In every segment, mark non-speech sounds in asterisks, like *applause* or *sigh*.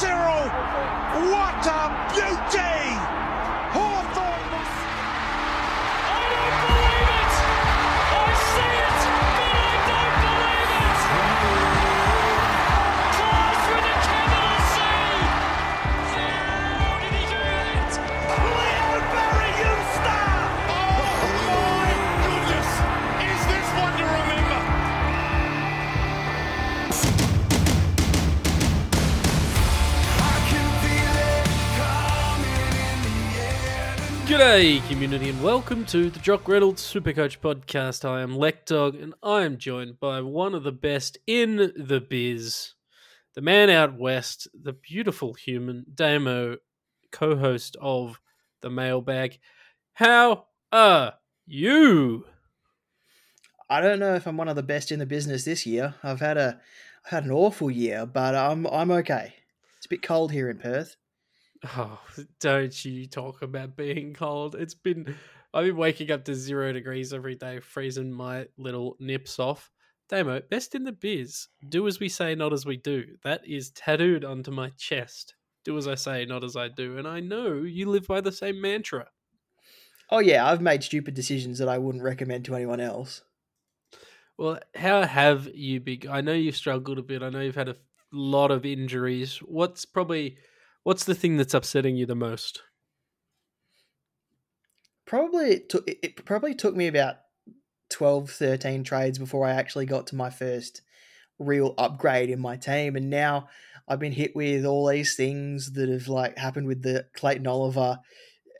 Cyril! What a beauty! G'day, community, and welcome to the Jock Reynolds Supercoach podcast. I am Lekdog, and I am joined by one of the best in the biz, the man out west, the beautiful human, Damo, co host of the mailbag. How are you? I don't know if I'm one of the best in the business this year. I've had a I've had an awful year, but I'm I'm okay. It's a bit cold here in Perth. Oh, don't you talk about being cold. It's been, I've been waking up to zero degrees every day, freezing my little nips off. Damo, best in the biz. Do as we say, not as we do. That is tattooed onto my chest. Do as I say, not as I do. And I know you live by the same mantra. Oh yeah, I've made stupid decisions that I wouldn't recommend to anyone else. Well, how have you been? I know you've struggled a bit. I know you've had a lot of injuries. What's probably, what's the thing that's upsetting you the most? Probably it, took, it- probably took me about 12, 13 trades before I actually got to my first real upgrade in my team, and now I've been hit with all these things that have like happened with the Clayton Oliver,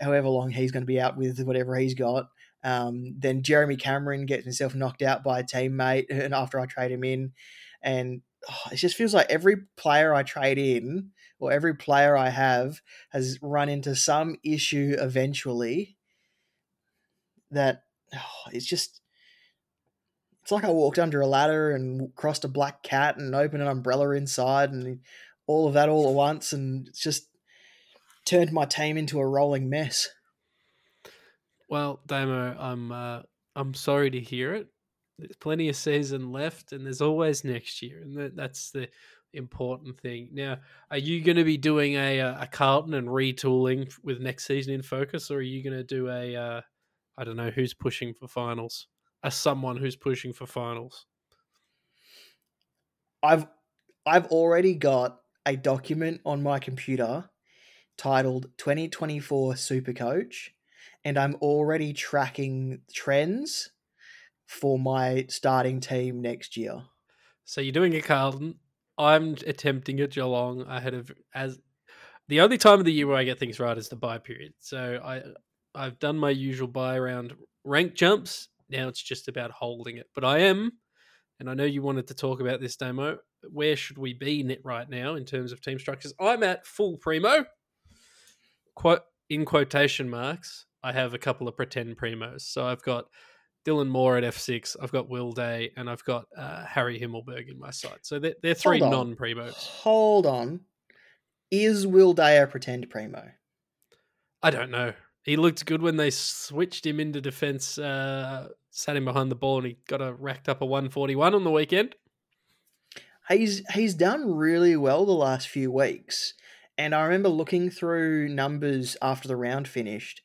however long he's going to be out with whatever he's got. Um, then Jeremy Cameron gets himself knocked out by a teammate, *laughs* and after I trade him in, and oh, it just feels like every player I trade in or every player I have has run into some issue eventually. That oh, it's just it's like I walked under a ladder and crossed a black cat and opened an umbrella inside and all of that all at once and it's just turned my team into a rolling mess. Well, Damo, I'm uh, I'm sorry to hear it. There's plenty of season left, and there's always next year, and that, that's the important thing. Now, are you going to be doing a uh, a Carlton and retooling with next season in focus, or are you going to do a uh, I don't know who's pushing for finals, as someone who's pushing for finals? I've I've already got a document on my computer titled 2024 Super Coach, and I'm already tracking trends for my starting team next year. So you're doing a Carlton. I'm attempting a Geelong ahead of as the only time of the year where I get things right is the bye period. So I I've done my usual bye around rank jumps. Now it's just about holding it. But I am, and I know you wanted to talk about this Damo. Where should we be right now in terms of team structures? I'm at full primo. Quote in quotation marks. I have a couple of pretend primos. So I've got Dylan Moore at F6. I've got Will Day, and I've got uh, Harry Himmelberg in my side. So they're, they're three non-primos. Hold on. Is Will Day a pretend primo? I don't know. He looked good when they switched him into defense, uh, sat him behind the ball, and he got a racked up a 141 on the weekend. He's he's done really well the last few weeks. And I remember looking through numbers after the round finished,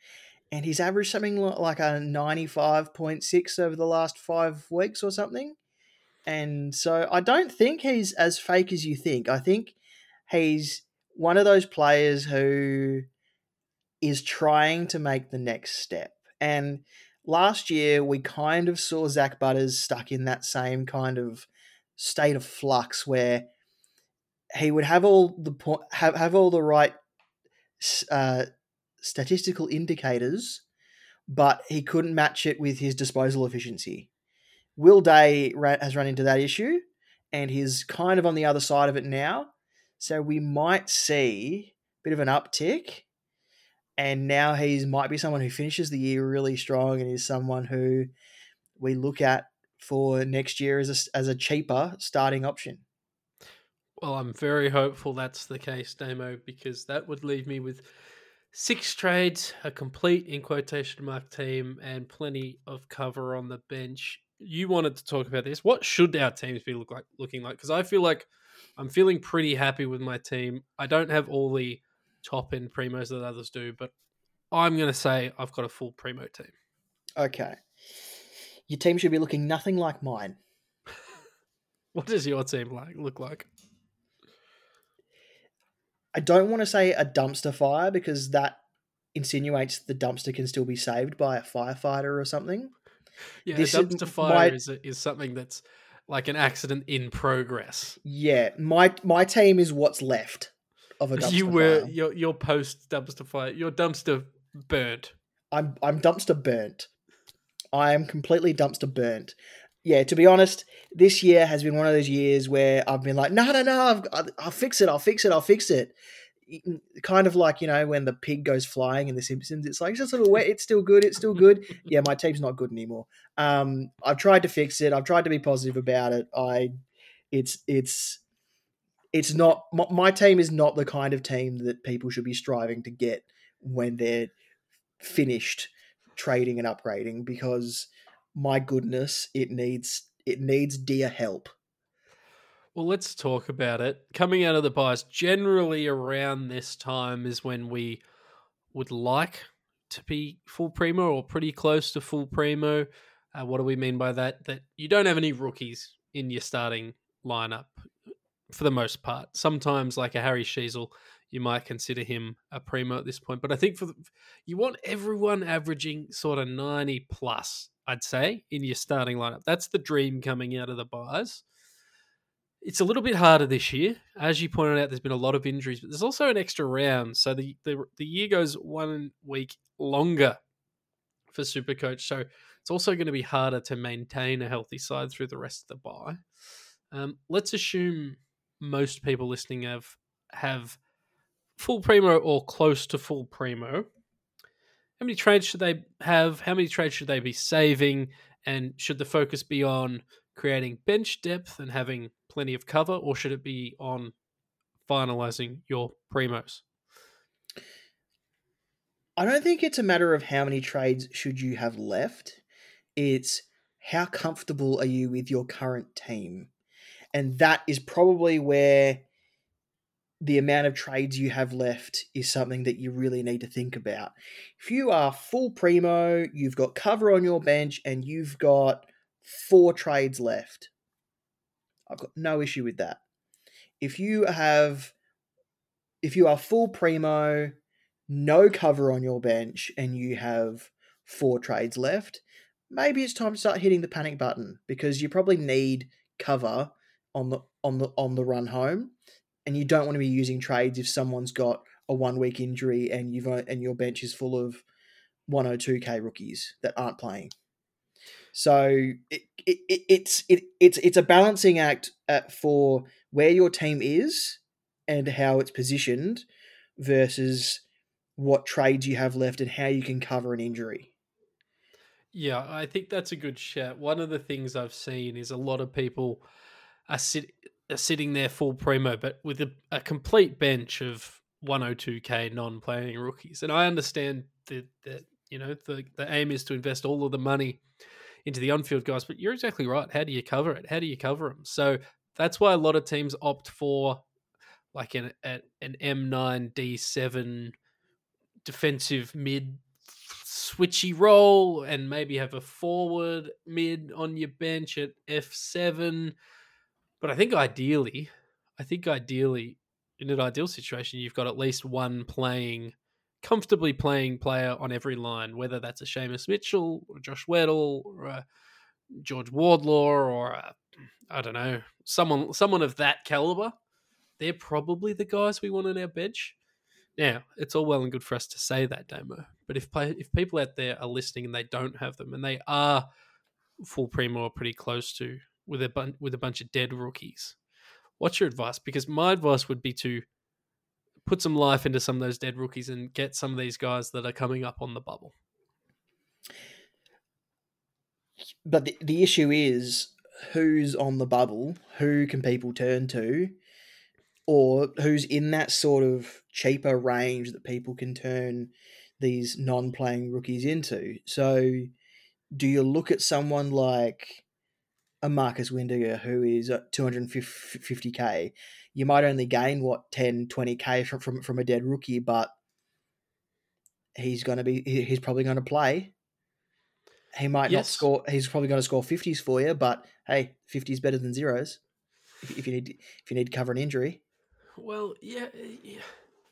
and he's averaged something like a 95.6 over the last five weeks or something. And so I don't think he's as fake as you think. I think he's one of those players who is trying to make the next step. And last year, we kind of saw Zak Butters stuck in that same kind of state of flux where he would have all the have have all the right uh, statistical indicators, but he couldn't match it with his disposal efficiency. Will Day has run into that issue, and he's kind of on the other side of it now. So we might see a bit of an uptick, and now he's might be someone who finishes the year really strong, and is someone who we look at for next year as a, as a cheaper starting option. Well, I'm very hopeful that's the case, Damo, because that would leave me with six trades, a complete in quotation mark team, and plenty of cover on the bench. you wanted to talk about this. What should our teams be look like looking like? Because I feel like I'm feeling pretty happy with my team. I don't have all the top end primos that others do, but I'm going to say I've got a full primo team. Okay. Your team should be looking nothing like mine. *laughs* What does your team like look like? I don't want to say a dumpster fire because that insinuates the dumpster can still be saved by a firefighter or something. Yeah, This a is dumpster my- fire is is something that's like an accident in progress. Yeah, my my team is what's left of a *laughs* dumpster You were fire. your your post dumpster fire. Your dumpster burnt. I'm I'm dumpster burnt. I am completely dumpster burnt. Yeah, to be honest, this year has been one of those years where I've been like, no, no, no, I've, I'll, fix it, I'll fix it, I'll fix it. Kind of like you know when the pig goes flying in The Simpsons, it's like it's just a little wet, it's still good, it's still good. *laughs* Yeah, my team's not good anymore. Um, I've tried to fix it. I've tried to be positive about it. I, it's it's it's not my, my team is not the kind of team that people should be striving to get when they're finished trading and upgrading because my goodness it needs it needs dear help Well, let's talk about it. Coming out of the byes, generally around this time is when we would like to be full primo or pretty close to full primo. Uh, what do we mean by that? That you don't have any rookies in your starting lineup for the most part. Sometimes, like a Harry Sheezel, you might consider him a primo at this point. But I think for the, you want everyone averaging sort of ninety plus. I'd say in your starting lineup. That's the dream coming out of the byes. It's a little bit harder this year, as you pointed out. There's been a lot of injuries, but there's also an extra round, so the the, the year goes one week longer for Supercoach. So it's also going to be harder to maintain a healthy side through the rest of the bye. Um, let's assume most people listening have have full primo or close to full primo. How many trades should they have? How many trades should they be saving? And should the focus be on creating bench depth and having plenty of cover, or should it be on finalizing your primos? i don't think it's a matter of how many trades should you have left it's how comfortable are you with your current team and that is probably where the amount of trades you have left is something that you really need to think about. If you are full primo, you've got cover on your bench, and you've got four trades left, I've got no issue with that. If you have, if you are full primo, no cover on your bench, and you have four trades left, maybe it's time to start hitting the panic button because you probably need cover on the on the on the run home and you don't want to be using trades if someone's got a one week injury and you've and your bench is full of 102k rookies that aren't playing. So it, it, it it's it, it's it's a balancing act uh for where your team is and how it's positioned versus what trades you have left and how you can cover an injury. Yeah, I think that's a good shout. One of the things I've seen is a lot of people are, sit, are sitting there full primo, but with a, a complete bench of 102k non-playing rookies. And I understand that, that you know the the aim is to invest all of the money into the on-field guys, but you're exactly right. How do you cover it? How do you cover them? So that's why a lot of teams opt for like an an, an M9 D7 defensive mid switchy role and maybe have a forward mid on your bench at F7. But I think ideally, I think ideally, in an ideal situation, you've got at least one playing, comfortably playing player on every line, whether that's a Seamus Mitchell or Josh Weddle or a George Wardlaw or I don't know, someone someone of that caliber. They're probably the guys we want on our bench. Now, it's all well and good for us to say that, Damo. But if play, if people out there are listening and they don't have them, and they are full primo or pretty close to with a bun- with a bunch of dead rookies, what's your advice? Because my advice would be to put some life into some of those dead rookies and get some of these guys that are coming up on the bubble. But the, the issue is who's on the bubble, who can people turn to, or who's in that sort of cheaper range that people can turn these non playing rookies into. So, do you look at someone like a Marcus Windhager who is at 250k, you might only gain what 10, 20k from from, from a dead rookie, but he's going to be he's probably going to play. He might not score. He's probably going to score 50s for you, but hey, 50 is better than zeros. If, if you need if you need to cover an injury, Well, yeah, yeah.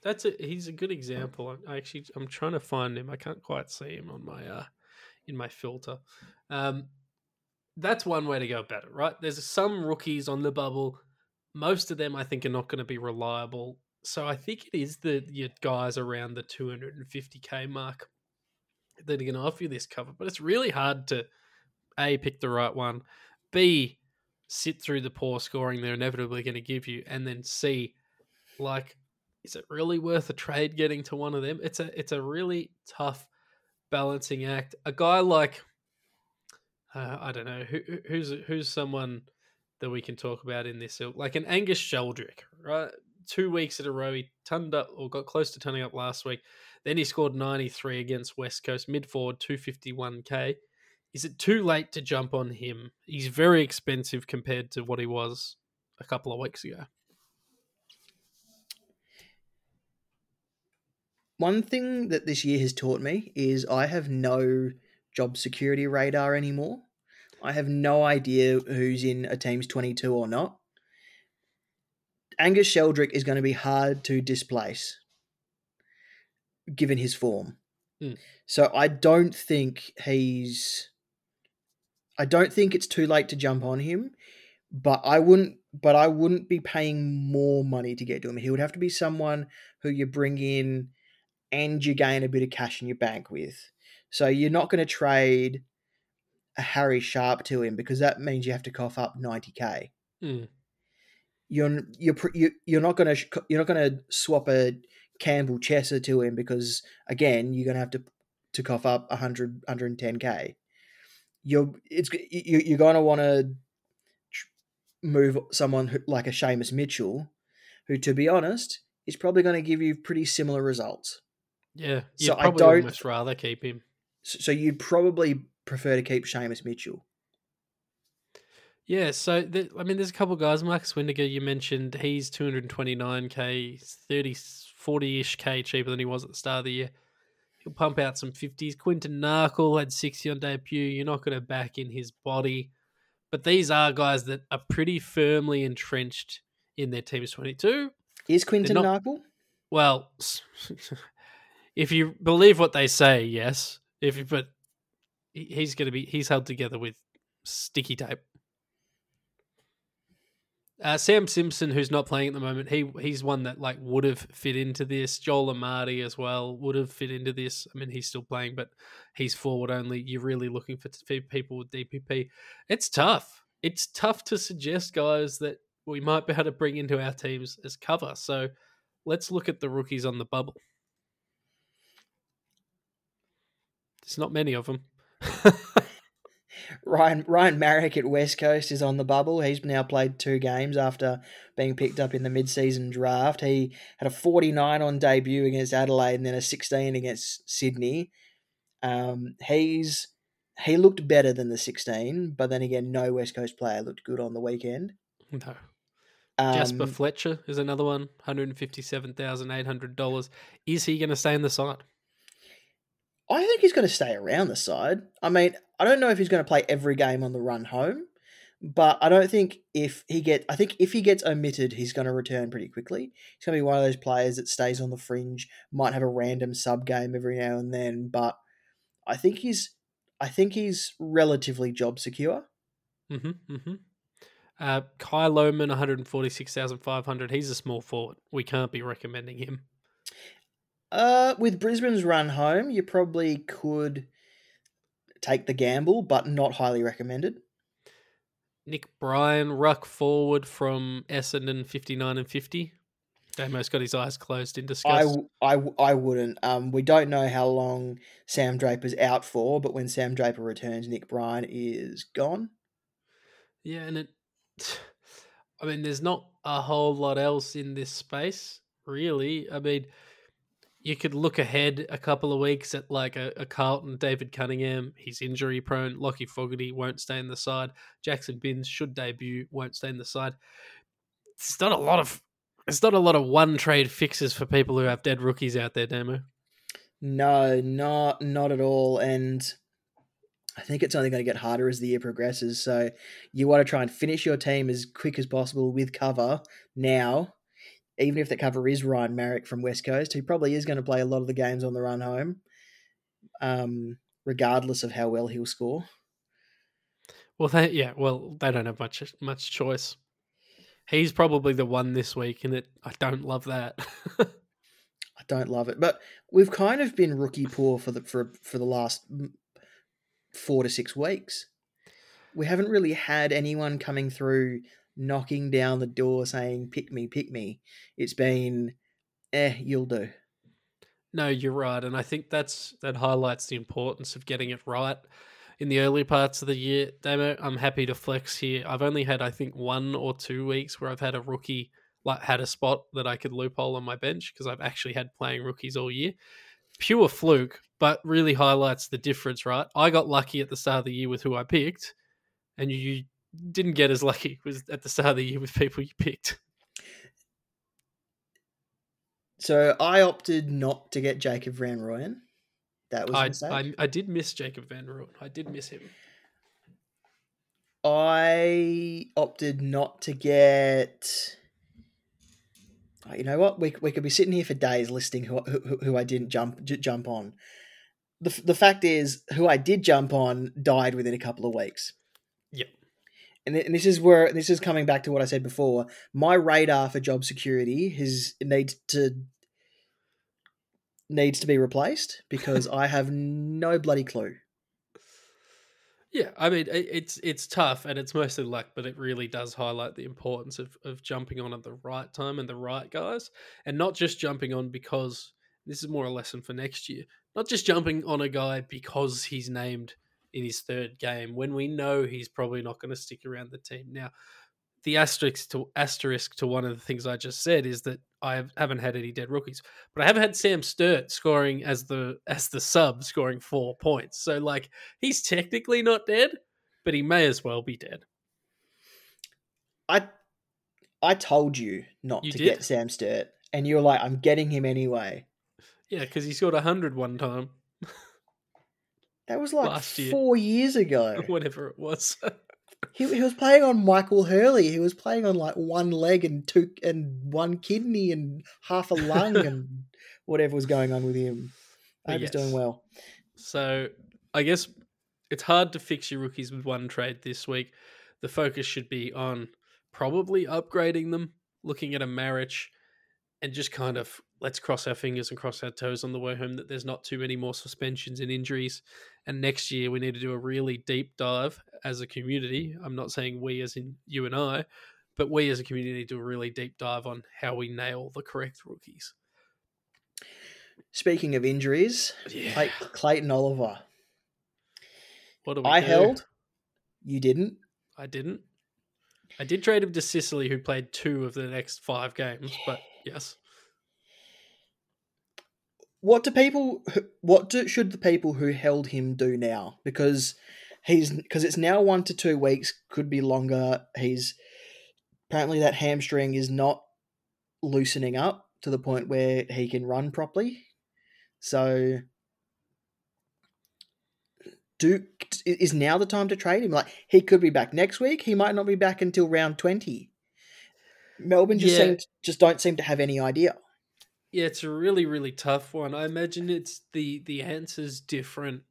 That's a he's a good example. I actually I'm trying to find him. I can't quite see him on my uh in my filter. Um that's one way to go about it, right? There's some rookies on the bubble. Most of them I think are not going to be reliable. So I think it is the your guys around the 250k mark that are going to offer you this cover, but it's really hard to a pick the right one, b sit through the poor scoring they're inevitably going to give you, and then c like is it really worth a trade getting to one of them? It's a it's a really tough balancing act. A guy like uh, I don't know who who- who's who's someone that we can talk about in this ilk, like an Angus Sheldrick, right? Two weeks in a row, he turned up or got close to turning up last week. Then he scored 93 against West Coast, mid forward, 251k. Is it too late to jump on him? He's very expensive compared to what he was a couple of weeks ago. one thing that this year has taught me is I have no job security radar anymore. I have no idea who's in a team's 22 or not. Angus Sheldrick is going to be hard to displace given his form. Hmm. So I don't think he's I don't think it's too late to jump on him, but I wouldn't but I wouldn't be paying more money to get to him. He would have to be someone who you bring in and you gain a bit of cash in your bank with. So you're not going to trade a Harry Sharp to him because that means you have to cough up 90k. Hmm. You're you're you- you're not going to you're not to swap a Campbell Chesser to him because again you're going to have to to cough up 100 110k. You're it's you, you're going to want to move someone who, like a Seamus Mitchell, who to be honest is probably going to give you pretty similar results. Yeah, So I don't- almost rather keep him. So you'd probably prefer to keep Seamus Mitchell. Yeah, so the, I mean, there's a couple of guys. Marcus Windhager, you mentioned, he's 229k, 30, 40 ish k cheaper than he was at the start of the year. He'll pump out some 50s. Quinton Narkle had 60 on debut. You're not going to back in his body. But these are guys that are pretty firmly entrenched in their team's 22. Is Quinton not- Narkle? Well, *laughs* if you believe what they say, yes. If you, but he's going to be he's held together with sticky tape. Uh, Sam Simpson, who's not playing at the moment, he he's one that like would have fit into this. Joel Amartey as well would have fit into this. I mean, he's still playing, but he's forward only. You're really looking for t- people with DPP. It's tough. It's tough to suggest guys that we might be able to bring into our teams as cover. So let's look at the rookies on the bubble. There's not many of them. Ryan Ryan Maric at West Coast is on the bubble. He's now played two games after being picked up in the mid-season draft. He had a 49 on debut against Adelaide and then a 16 against Sydney. Um, he's he looked better than the 16, but then again, no West Coast player looked good on the weekend. no. Um, Jasper Fletcher is another one, $157,800. Is he going to stay in the side? I think he's going to stay around the side. I mean, I don't know if he's going to play every game on the run home, but I don't think if he get, I think if he gets omitted, he's going to return pretty quickly. He's going to be one of those players that stays on the fringe, might have a random sub game every now and then, but I think he's, I think he's relatively job secure. Mm-hmm, mm-hmm. Uh, Kai Lohmann, 146500 He's a small forward. We can't be recommending him. Uh, with Brisbane's run home, you probably could take the gamble, but not highly recommended. Nick Bryan, ruck forward from Essendon, 59 and 50. Damo's got his eyes closed in disgust. I, I, I wouldn't. Um, we don't know how long Sam Draper's out for, but when Sam Draper returns, Nick Bryan is gone. Yeah, and it. *sighs* I mean, there's not a whole lot else in this space, really. I mean, you could look ahead a couple of weeks at like a, a Carlton David Cunningham. He's injury prone. Lachie Fogarty won't stay in the side. Jackson Binns should debut, won't stay in the side. It's not a lot of it's not a lot of one trade fixes for people who have dead rookies out there, Damo. No, not not at all. And I think it's only going to get harder as the year progresses. So you want to try and finish your team as quick as possible with cover now. Even if the cover is Ryan Maric from West Coast, who probably is going to play a lot of the games on the run home, um, regardless of how well he'll score. Well, they yeah, well they don't have much much choice. He's probably the one this week, and it I don't love that. *laughs* I don't love it, but we've kind of been rookie poor for the for for the last four to six weeks. We haven't really had anyone coming through knocking down the door saying "pick me, pick me." It's been, eh, you'll do. No, you're right, and I think that's that highlights the importance of getting it right in the early parts of the year. Damo, I'm happy to flex here. I've only had I think one or two weeks where I've had a rookie like had a spot that I could loophole on my bench because I've actually had playing rookies all year. Pure fluke, but really highlights the difference, right? I got lucky at the start of the year with who I picked, and you didn't get as lucky *laughs* was at the start of the year with people you picked. So I opted not to get Jacob Van Rooyen. That was I, mistake. I I did miss Jacob Van Rooyen. I did miss him. I opted not to get. Oh, You know what? We, we could be sitting here for days listing who who, who I didn't jump j- jump on. The, the fact is, who I did jump on died within a couple of weeks. Yep. And, and this is where this is coming back to what I said before. My radar for job security has needs to needs to be replaced because *laughs* I have no bloody clue. Yeah, I mean it's it's tough and it's mostly luck, but it really does highlight the importance of of jumping on at the right time and the right guys, and not just jumping on because this is more a lesson for next year. Not just jumping on a guy because he's named in his third game when we know he's probably not going to stick around the team. Now, the asterisk to asterisk to one of the things I just said is that I have- haven't had any dead rookies, but I have had Sam Sturt scoring as the as the sub, scoring four points. So like he's technically not dead, but he may as well be dead. I I told you not You to did? get Sam Sturt, and you were like, "I'm getting him anyway." Yeah, because he scored hundred one time, That was like Last year. four years ago. *laughs* whatever it was. *laughs* he, he was playing on Michael Hurley. He was playing on like one leg and two and one kidney and half a lung and *laughs* whatever was going on with him. I hope he's doing well. So I guess it's hard to fix your rookies with one trade this week. The focus should be on probably upgrading them, looking at a Maric, and just kind of let's cross our fingers and cross our toes on the way home that there's not too many more suspensions and injuries. And next year we need to do a really deep dive as a community. I'm not saying we as in you and I, but we as a community do a really deep dive on how we nail the correct rookies. Speaking of injuries, Yeah. Clay, Clayton Oliver. What do we I do? held. You didn't. I didn't. I did trade him to Sicily, who played two of the next five games. But yes, What do people? What do, should the people who held him do now? Because he's because it's now one to two weeks. Could be longer. He's apparently that hamstring is not loosening up to the point where he can run properly. So, do is now the time to trade him? Like he could be back next week. He might not be back until round twenty. Melbourne just Yeah. seem, just don't seem to have any idea. Yeah, it's a really really tough one. I imagine it's the the answer's different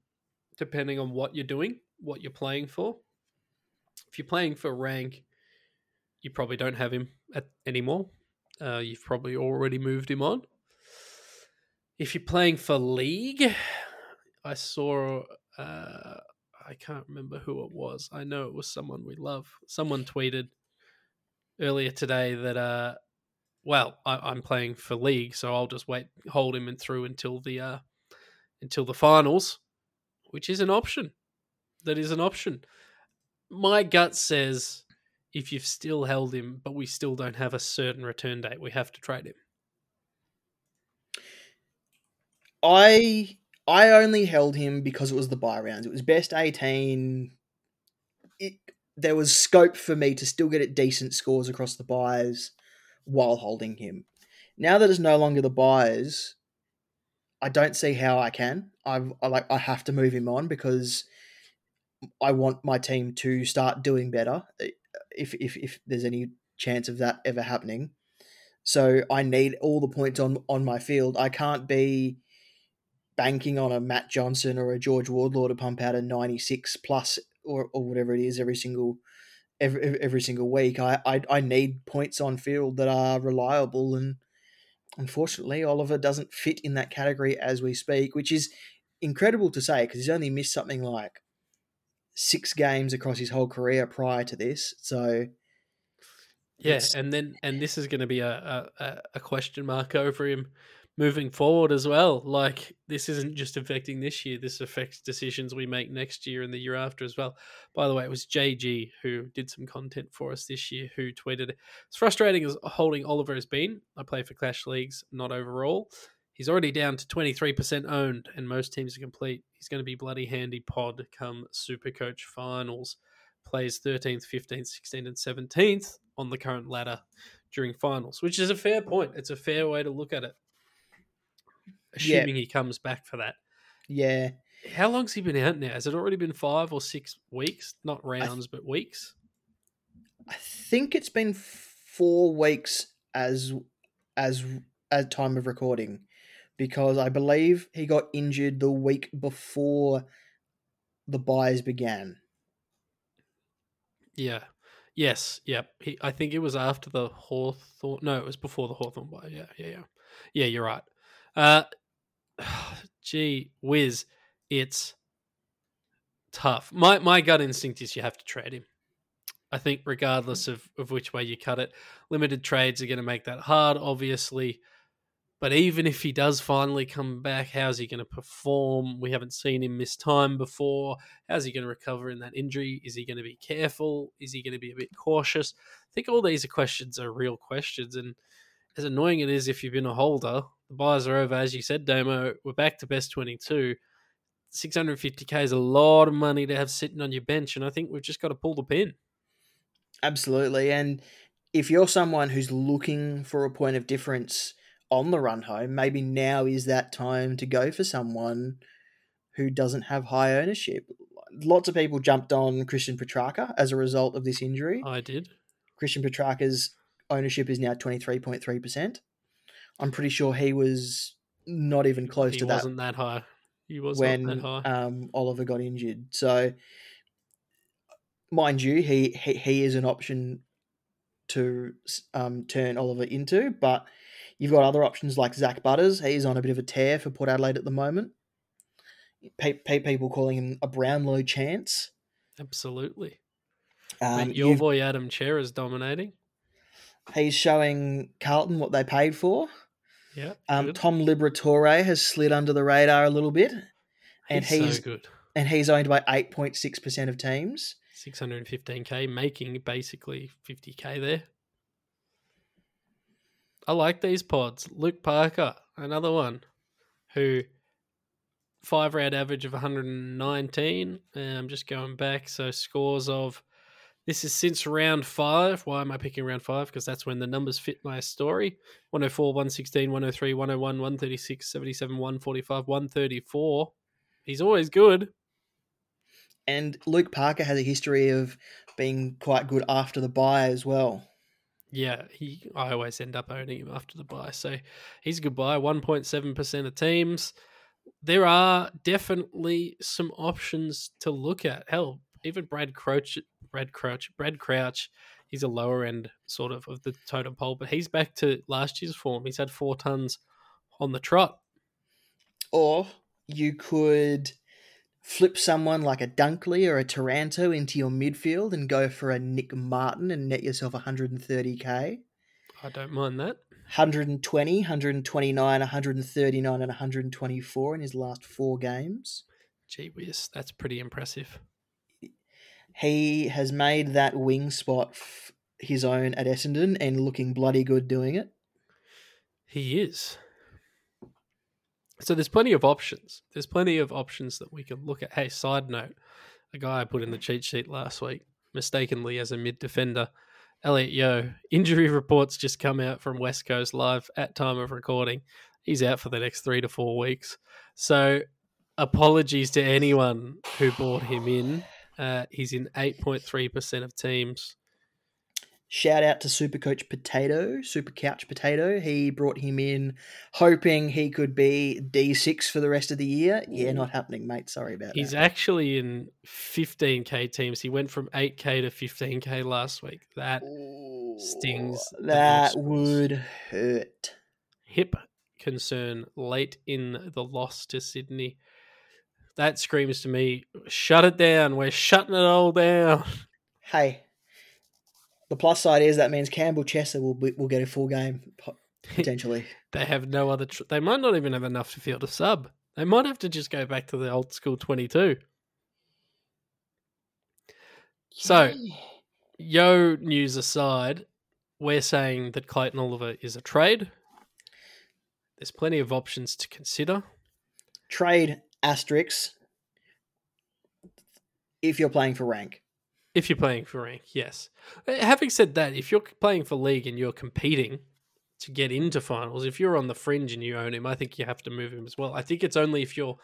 depending on what you're doing, what you're playing for. If you're playing for rank, you probably don't have him at, anymore. Uh, you've probably already moved him on. If you're playing for league, I saw. Uh, I can't remember who it was. I know it was someone we love. Someone tweeted earlier today that, uh, well, I, I'm playing for league, so I'll just wait, hold him and through until the uh, until the finals, which is an option. That is an option. My gut says if you've still held him, but we still don't have a certain return date, we have to trade him. I I only held him because it was the bye rounds. It was best eighteen. It there was scope for me to still get it decent scores across the byes while holding him. Now that it's no longer the buyers, I don't see how I can. I've I like I have to move him on because I want my team to start doing better. eh, If if if there's any chance of that ever happening, so I need all the points on on my field. I can't be banking on a Matt Johnson or a George Wardlaw to pump out a 96 plus or, or whatever it is every single every every- single week. I, I I need points on field that are reliable and unfortunately Oliver doesn't fit in that category as we speak, which is incredible to say because he's only missed something like six games across his whole career prior to this. So Yeah, and then and this is going to be a a- a question mark over him moving forward as well. Like this isn't just affecting this year; this affects decisions we make next year and the year after as well. By the way, it was JG who did some content for us this year who tweeted, "It's frustrating as holding Oliver has been. I play for Clash leagues, not overall. He's already down to twenty three percent owned, and most teams are complete. He's going to be bloody handy pod come Super Coach finals." plays 13th, 15th, 16th, and 17th on the current ladder during finals, which is a fair point. It's a fair way to look at it. Assuming he comes back for that. yeah, How long's he been out now? Has it already been five or six weeks? Not th- rounds, but weeks? I think it's been four weeks as as at time of recording because I believe he got injured the week before the byes began. Yeah. Yes. Yep. He, I think it was after the Hawthorn. No, it was before the Hawthorn bye. Yeah. Yeah. Yeah. Yeah. You're right. Uh, *sighs* gee whiz, it's tough. My my gut instinct is you have to trade him. I think regardless mm. of, of which way you cut it, limited trades are going to make that hard, obviously. But even if he does finally come back, how's he going to perform? We haven't seen him miss time before. How's he going to recover in that injury? Is he going to be careful? Is he going to be a bit cautious? I think all these are questions are real questions. And as annoying it is if you've been a holder, the byes are over. As you said, Damo, we're back to best 22. 650k is a lot of money to have sitting on your bench. And I think we've just got to pull the pin. Absolutely. And if you're someone who's looking for a point of difference on the run home, maybe now is that time to go for someone who doesn't have high ownership. Lots of people jumped on Christian Petracca as a result of this injury. I did. Christian Petracca's ownership is now 23.3%. I'm pretty sure he was not even close he to that He wasn't that high. He was when that high. um, Oliver got injured. So, mind you, he he, he is an option to um, turn Oliver into, but you've got other options like Zak Butters. He's on a bit of a tear for Port Adelaide at the moment. Pe- pe- people calling him a Brownlow chance. Absolutely. Um, Mate, your boy Adam Cerra is dominating. he's showing Carlton what they paid for. Yeah. Um. Tom Liberatore has slid under the radar a little bit, and he's, he's so good. and he's owned by eight point six percent of teams. 615k, making basically 50k there. I like these pods. Luke Parker, another one, who five round average of 119. I'm just going back. So scores of this is since round five. Why am I picking round five? Because that's when the numbers fit my story 104, 116, 103, 101, 136, 77, 145, 134. He's always good. And Luke Parker has a history of being quite good after the bye as well. Yeah, he. I always end up owning him after the bye, so he's a good buy. One point seven percent of teams. There are definitely some options to look at. Hell, even Brad Crouch, Brad Crouch, Brad Crouch. He's a lower end sort of of the totem pole, but he's back to last year's form. He's had four tons on the trot. Or you could flip someone like a Dunkley or a Taranto into your midfield and go for a Nick Martin and net yourself 130k. I don't mind that. 120, 129, 139, and 124 in his last four games. Gee whiz, that's pretty impressive. He has made that wing spot f- his own at Essendon and looking bloody good doing it. He is. So there's plenty of options. There's plenty of options that we can look at. Hey, side note, a guy I put in the cheat sheet last week, mistakenly as a mid defender, Elliot Yeo. Injury *laughs* reports just come out from West Coast Live at time of recording. He's out for the next three to four weeks. So apologies to anyone who bought him in. Uh, he's in 8.3% of teams. Shout out to Super Coach Potato, Super Couch Potato. He brought him in hoping he could be D6 for the rest of the year. Yeah, not happening, mate. Sorry about He's that. He's actually in 15k teams. He went from 8k to 15k last week. That stings That would hurt. hip concern late in the loss to Sydney. That screams to me, shut it down. We're shutting it all down. Hey, the plus side is that means Campbell Chesser will be, will get a full game *laughs* potentially. They have no other. Tr- they might not even have enough to field a sub. They might have to just go back to the old school 22. So, Yeo news aside, we're saying that Clayton Oliver is a trade. There's plenty of options to consider. trade asterisks if you're playing for rank. If you're playing for rank, yes. Uh, Having said that, if you're playing for league and you're competing to get into finals, if you're on the fringe and you own him, I think you have to move him as well. I think it's only if you're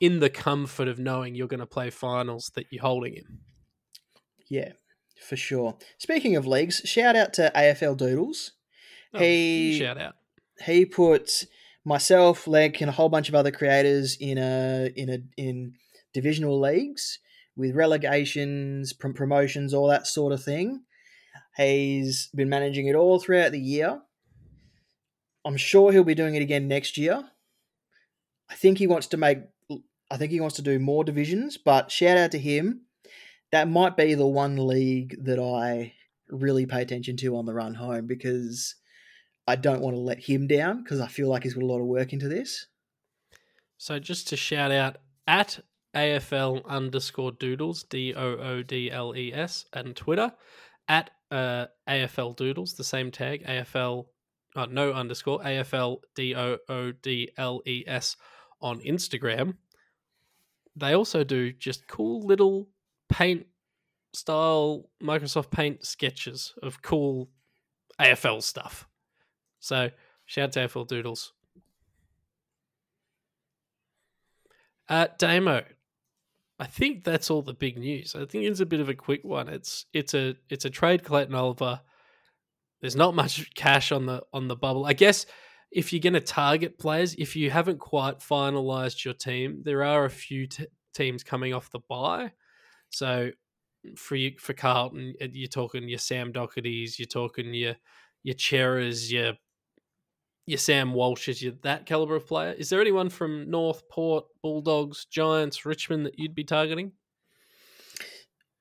in the comfort of knowing you're going to play finals that you're holding him. Yeah, for sure. Speaking of leagues, shout out to AFL Doodles. Oh, He- shout out. He put myself, Leg, and a whole bunch of other creators in a in a in divisional leagues with relegations, prom- promotions, all that sort of thing. He's been managing it all throughout the year. I'm sure he'll be doing it again next year. I think he wants to make. I think he wants to do more divisions, but shout out to him. That might be the one league that I really pay attention to on the run home because I don't want to let him down because I feel like he's put a lot of work into this. So just to shout out at AFL underscore doodles, D O O D L E S, and Twitter at uh, AFL doodles, the same tag, AFL, uh, no underscore, AFL D O O D L E S on Instagram. They also do just cool little paint style Microsoft Paint sketches of cool AFL stuff. So shout out to AFL doodles. Uh, Damo, I think that's all the big news. I think it's a bit of a quick one. It's it's a it's a trade Clayton Oliver. There's not much cash on the on the bubble. I guess if you're going to target players, if you haven't quite finalized your team, there are a few t- teams coming off the bye. So for you, for Carlton, you're talking your Sam Docherty's, you're talking your your Cerras, your your Sam Walshes, your that caliber of player. Is there anyone from North, Port, Bulldogs, Giants, Richmond that you'd be targeting?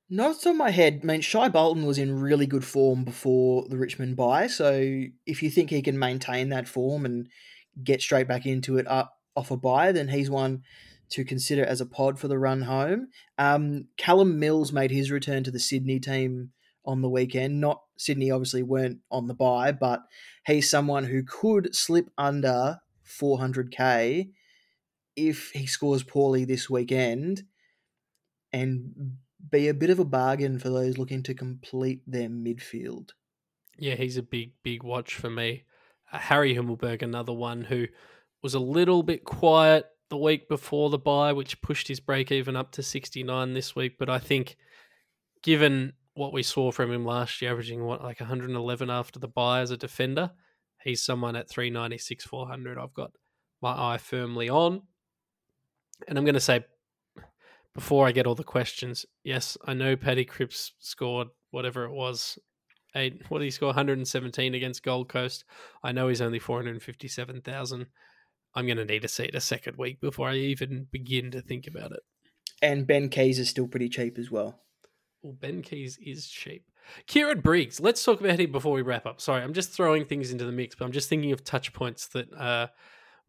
Not of my head, I mean, Shai Bolton was in really good form before the Richmond bye. So if you think he can maintain that form and get straight back into it up off a bye, then he's one to consider as a pod for the run home. Um, Callum Mills made his return to the Sydney team on the weekend. Not Sydney, obviously, weren't on the bye, but he's someone who could slip under 400k if he scores poorly this weekend and be a bit of a bargain for those looking to complete their midfield. Yeah, he's a big, big watch for me. Uh, Harry Himmelberg, another one who was a little bit quiet the week before the bye, which pushed his break even up to 69 this week. But I think, given what we saw from him last year, averaging what, like 111 after the bye as a defender, he's someone at 396, 400 I've got my eye firmly on. And I'm going to say, before I get all the questions, yes, I know Paddy Cripps scored whatever it was eight. What did he score? 117 against Gold Coast. I know he's only 457,000. I'm going to need to see it a second week before I even begin to think about it. And Ben Keays is still pretty cheap as well. Well, Ben Keays is cheap. Kieran Briggs. Let's talk about him before we wrap up. Sorry, I'm just throwing things into the mix, but I'm just thinking of touch points that uh,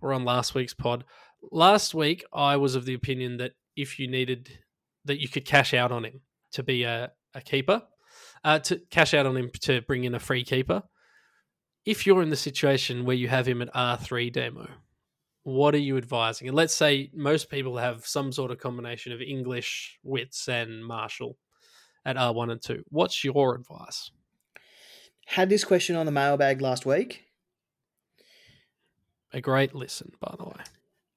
were on last week's pod. Last week, I was of the opinion that if you needed, that you could cash out on him to be a, a keeper, uh, to cash out on him to bring in a free keeper. If you're in the situation where you have him at R3 Damo, what are you advising? And let's say most people have some sort of combination of English, Witts, and Marshall at R1 and 2. What's your advice? Had this question on the mailbag last week. A great listen, by the way.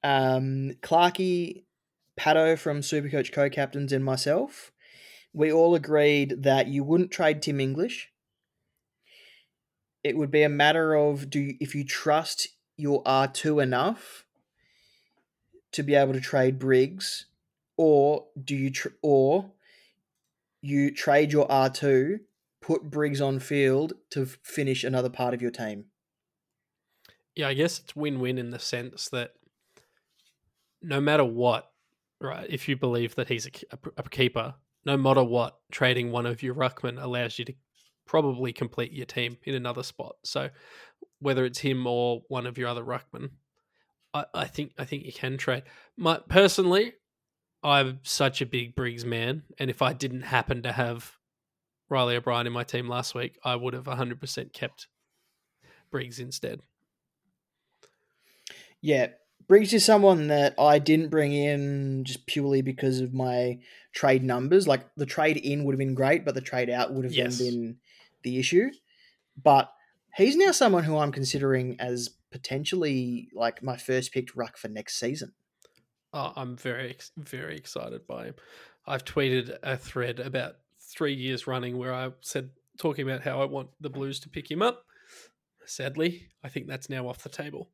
Um, Clarky, Pato from Supercoach co-captains, and myself, we all agreed that you wouldn't trade Tim English. It would be a matter of do you, if you trust your R two enough to be able to trade Briggs, or do you tr- or you trade your R two, put Briggs on field to finish another part of your team. Yeah, I guess it's win-win in the sense that no matter what, right? If you believe that he's a, a, a keeper, no matter what, trading one of your ruckman allows you to probably complete your team in another spot. So whether it's him or one of your other ruckmen, I, I think I think you can trade. My personally, I'm such a big Briggs man, and if I didn't happen to have Riley O'Brien in my team last week, I would have 100% kept Briggs instead. Yeah, Briggs is someone that I didn't bring in just purely because of my trade numbers. Like the trade in would have been great, but the trade out would have Yes. been the issue. But he's now someone who I'm considering as potentially like my first picked ruck for next season. Oh, I'm very, very excited by him. I've tweeted a thread about three years running where I said, talking about how I want the Blues to pick him up. Sadly, I think that's now off the table.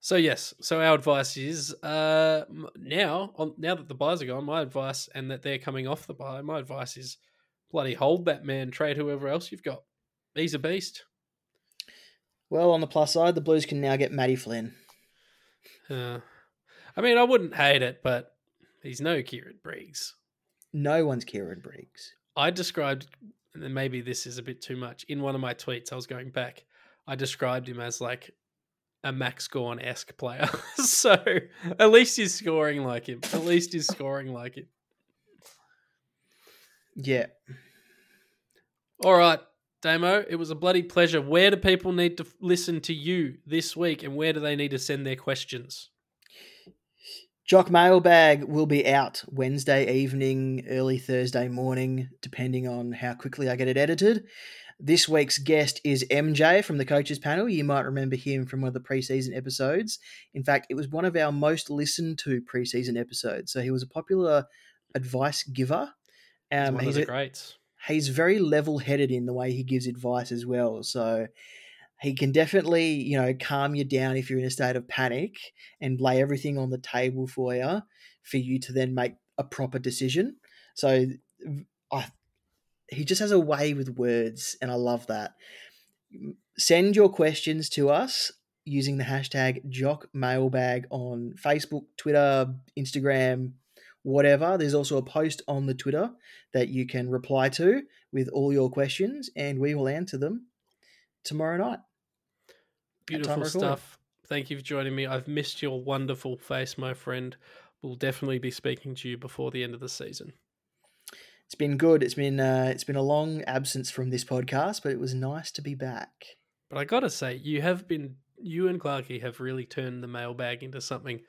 So yes, so our advice is uh, now, on, now that the byes are gone, my advice and that they're coming off the bye, my advice is bloody hold that man, trade whoever else you've got. He's a beast. Well, on the plus side, the Blues can now get Matty Flynn. Uh, I mean, I wouldn't hate it, but he's no Kieran Briggs. No one's Kieran Briggs. I described, and maybe this is a bit too much. In one of my tweets, I was going back. I described him as like a Max Gawn esque player. *laughs* so at least he's scoring like him. At least he's scoring like him. Yeah. All right, Damo, it was a bloody pleasure. Where do people need to listen to you this week, and where do they need to send their questions? Jock Mailbag will be out Wednesday evening, early Thursday morning, depending on how quickly I get it edited. This week's guest is MJ from the coaches panel. You might remember him from one of the preseason episodes. In fact, it was one of our most listened to preseason episodes. So he was a popular advice giver. He's Um, one of he's the greats. he's very level headed in the way he gives advice as well. So he can definitely, you know, calm you down if you're in a state of panic and lay everything on the table for you for you to then make a proper decision. So I he just has a way with words and I love that. Send your questions to us using the hashtag Jock Mailbag on Facebook, Twitter, Instagram, whatever. There's also a post on the Twitter that you can reply to with all your questions, and we will answer them tomorrow night. Beautiful stuff. Thank you for joining me. I've missed your wonderful face, my friend. We'll definitely be speaking to you before the end of the season. It's been good. It's been uh, it's been a long absence from this podcast, but it was nice to be back. But I gotta say, you have been you and Clarky have really turned the mailbag into something.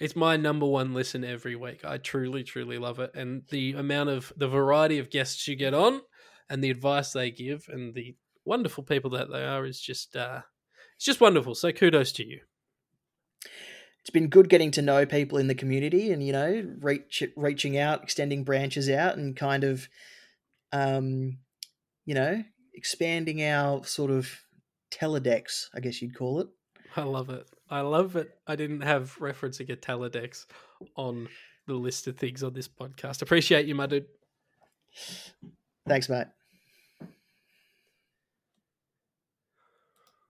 It's my number one listen every week. I truly, truly love it, and the amount of the variety of guests you get on, and the advice they give, and the wonderful people that they are is just uh, it's just wonderful. So kudos to you. It's been good getting to know people in the community, and you know, reach reaching out, extending branches out, and kind of, um, you know, expanding our sort of teledex, I guess you'd call it. I love it. I love it. I didn't have referencing a Teledex on the list of things on this podcast. Appreciate you, my dude. Thanks, mate.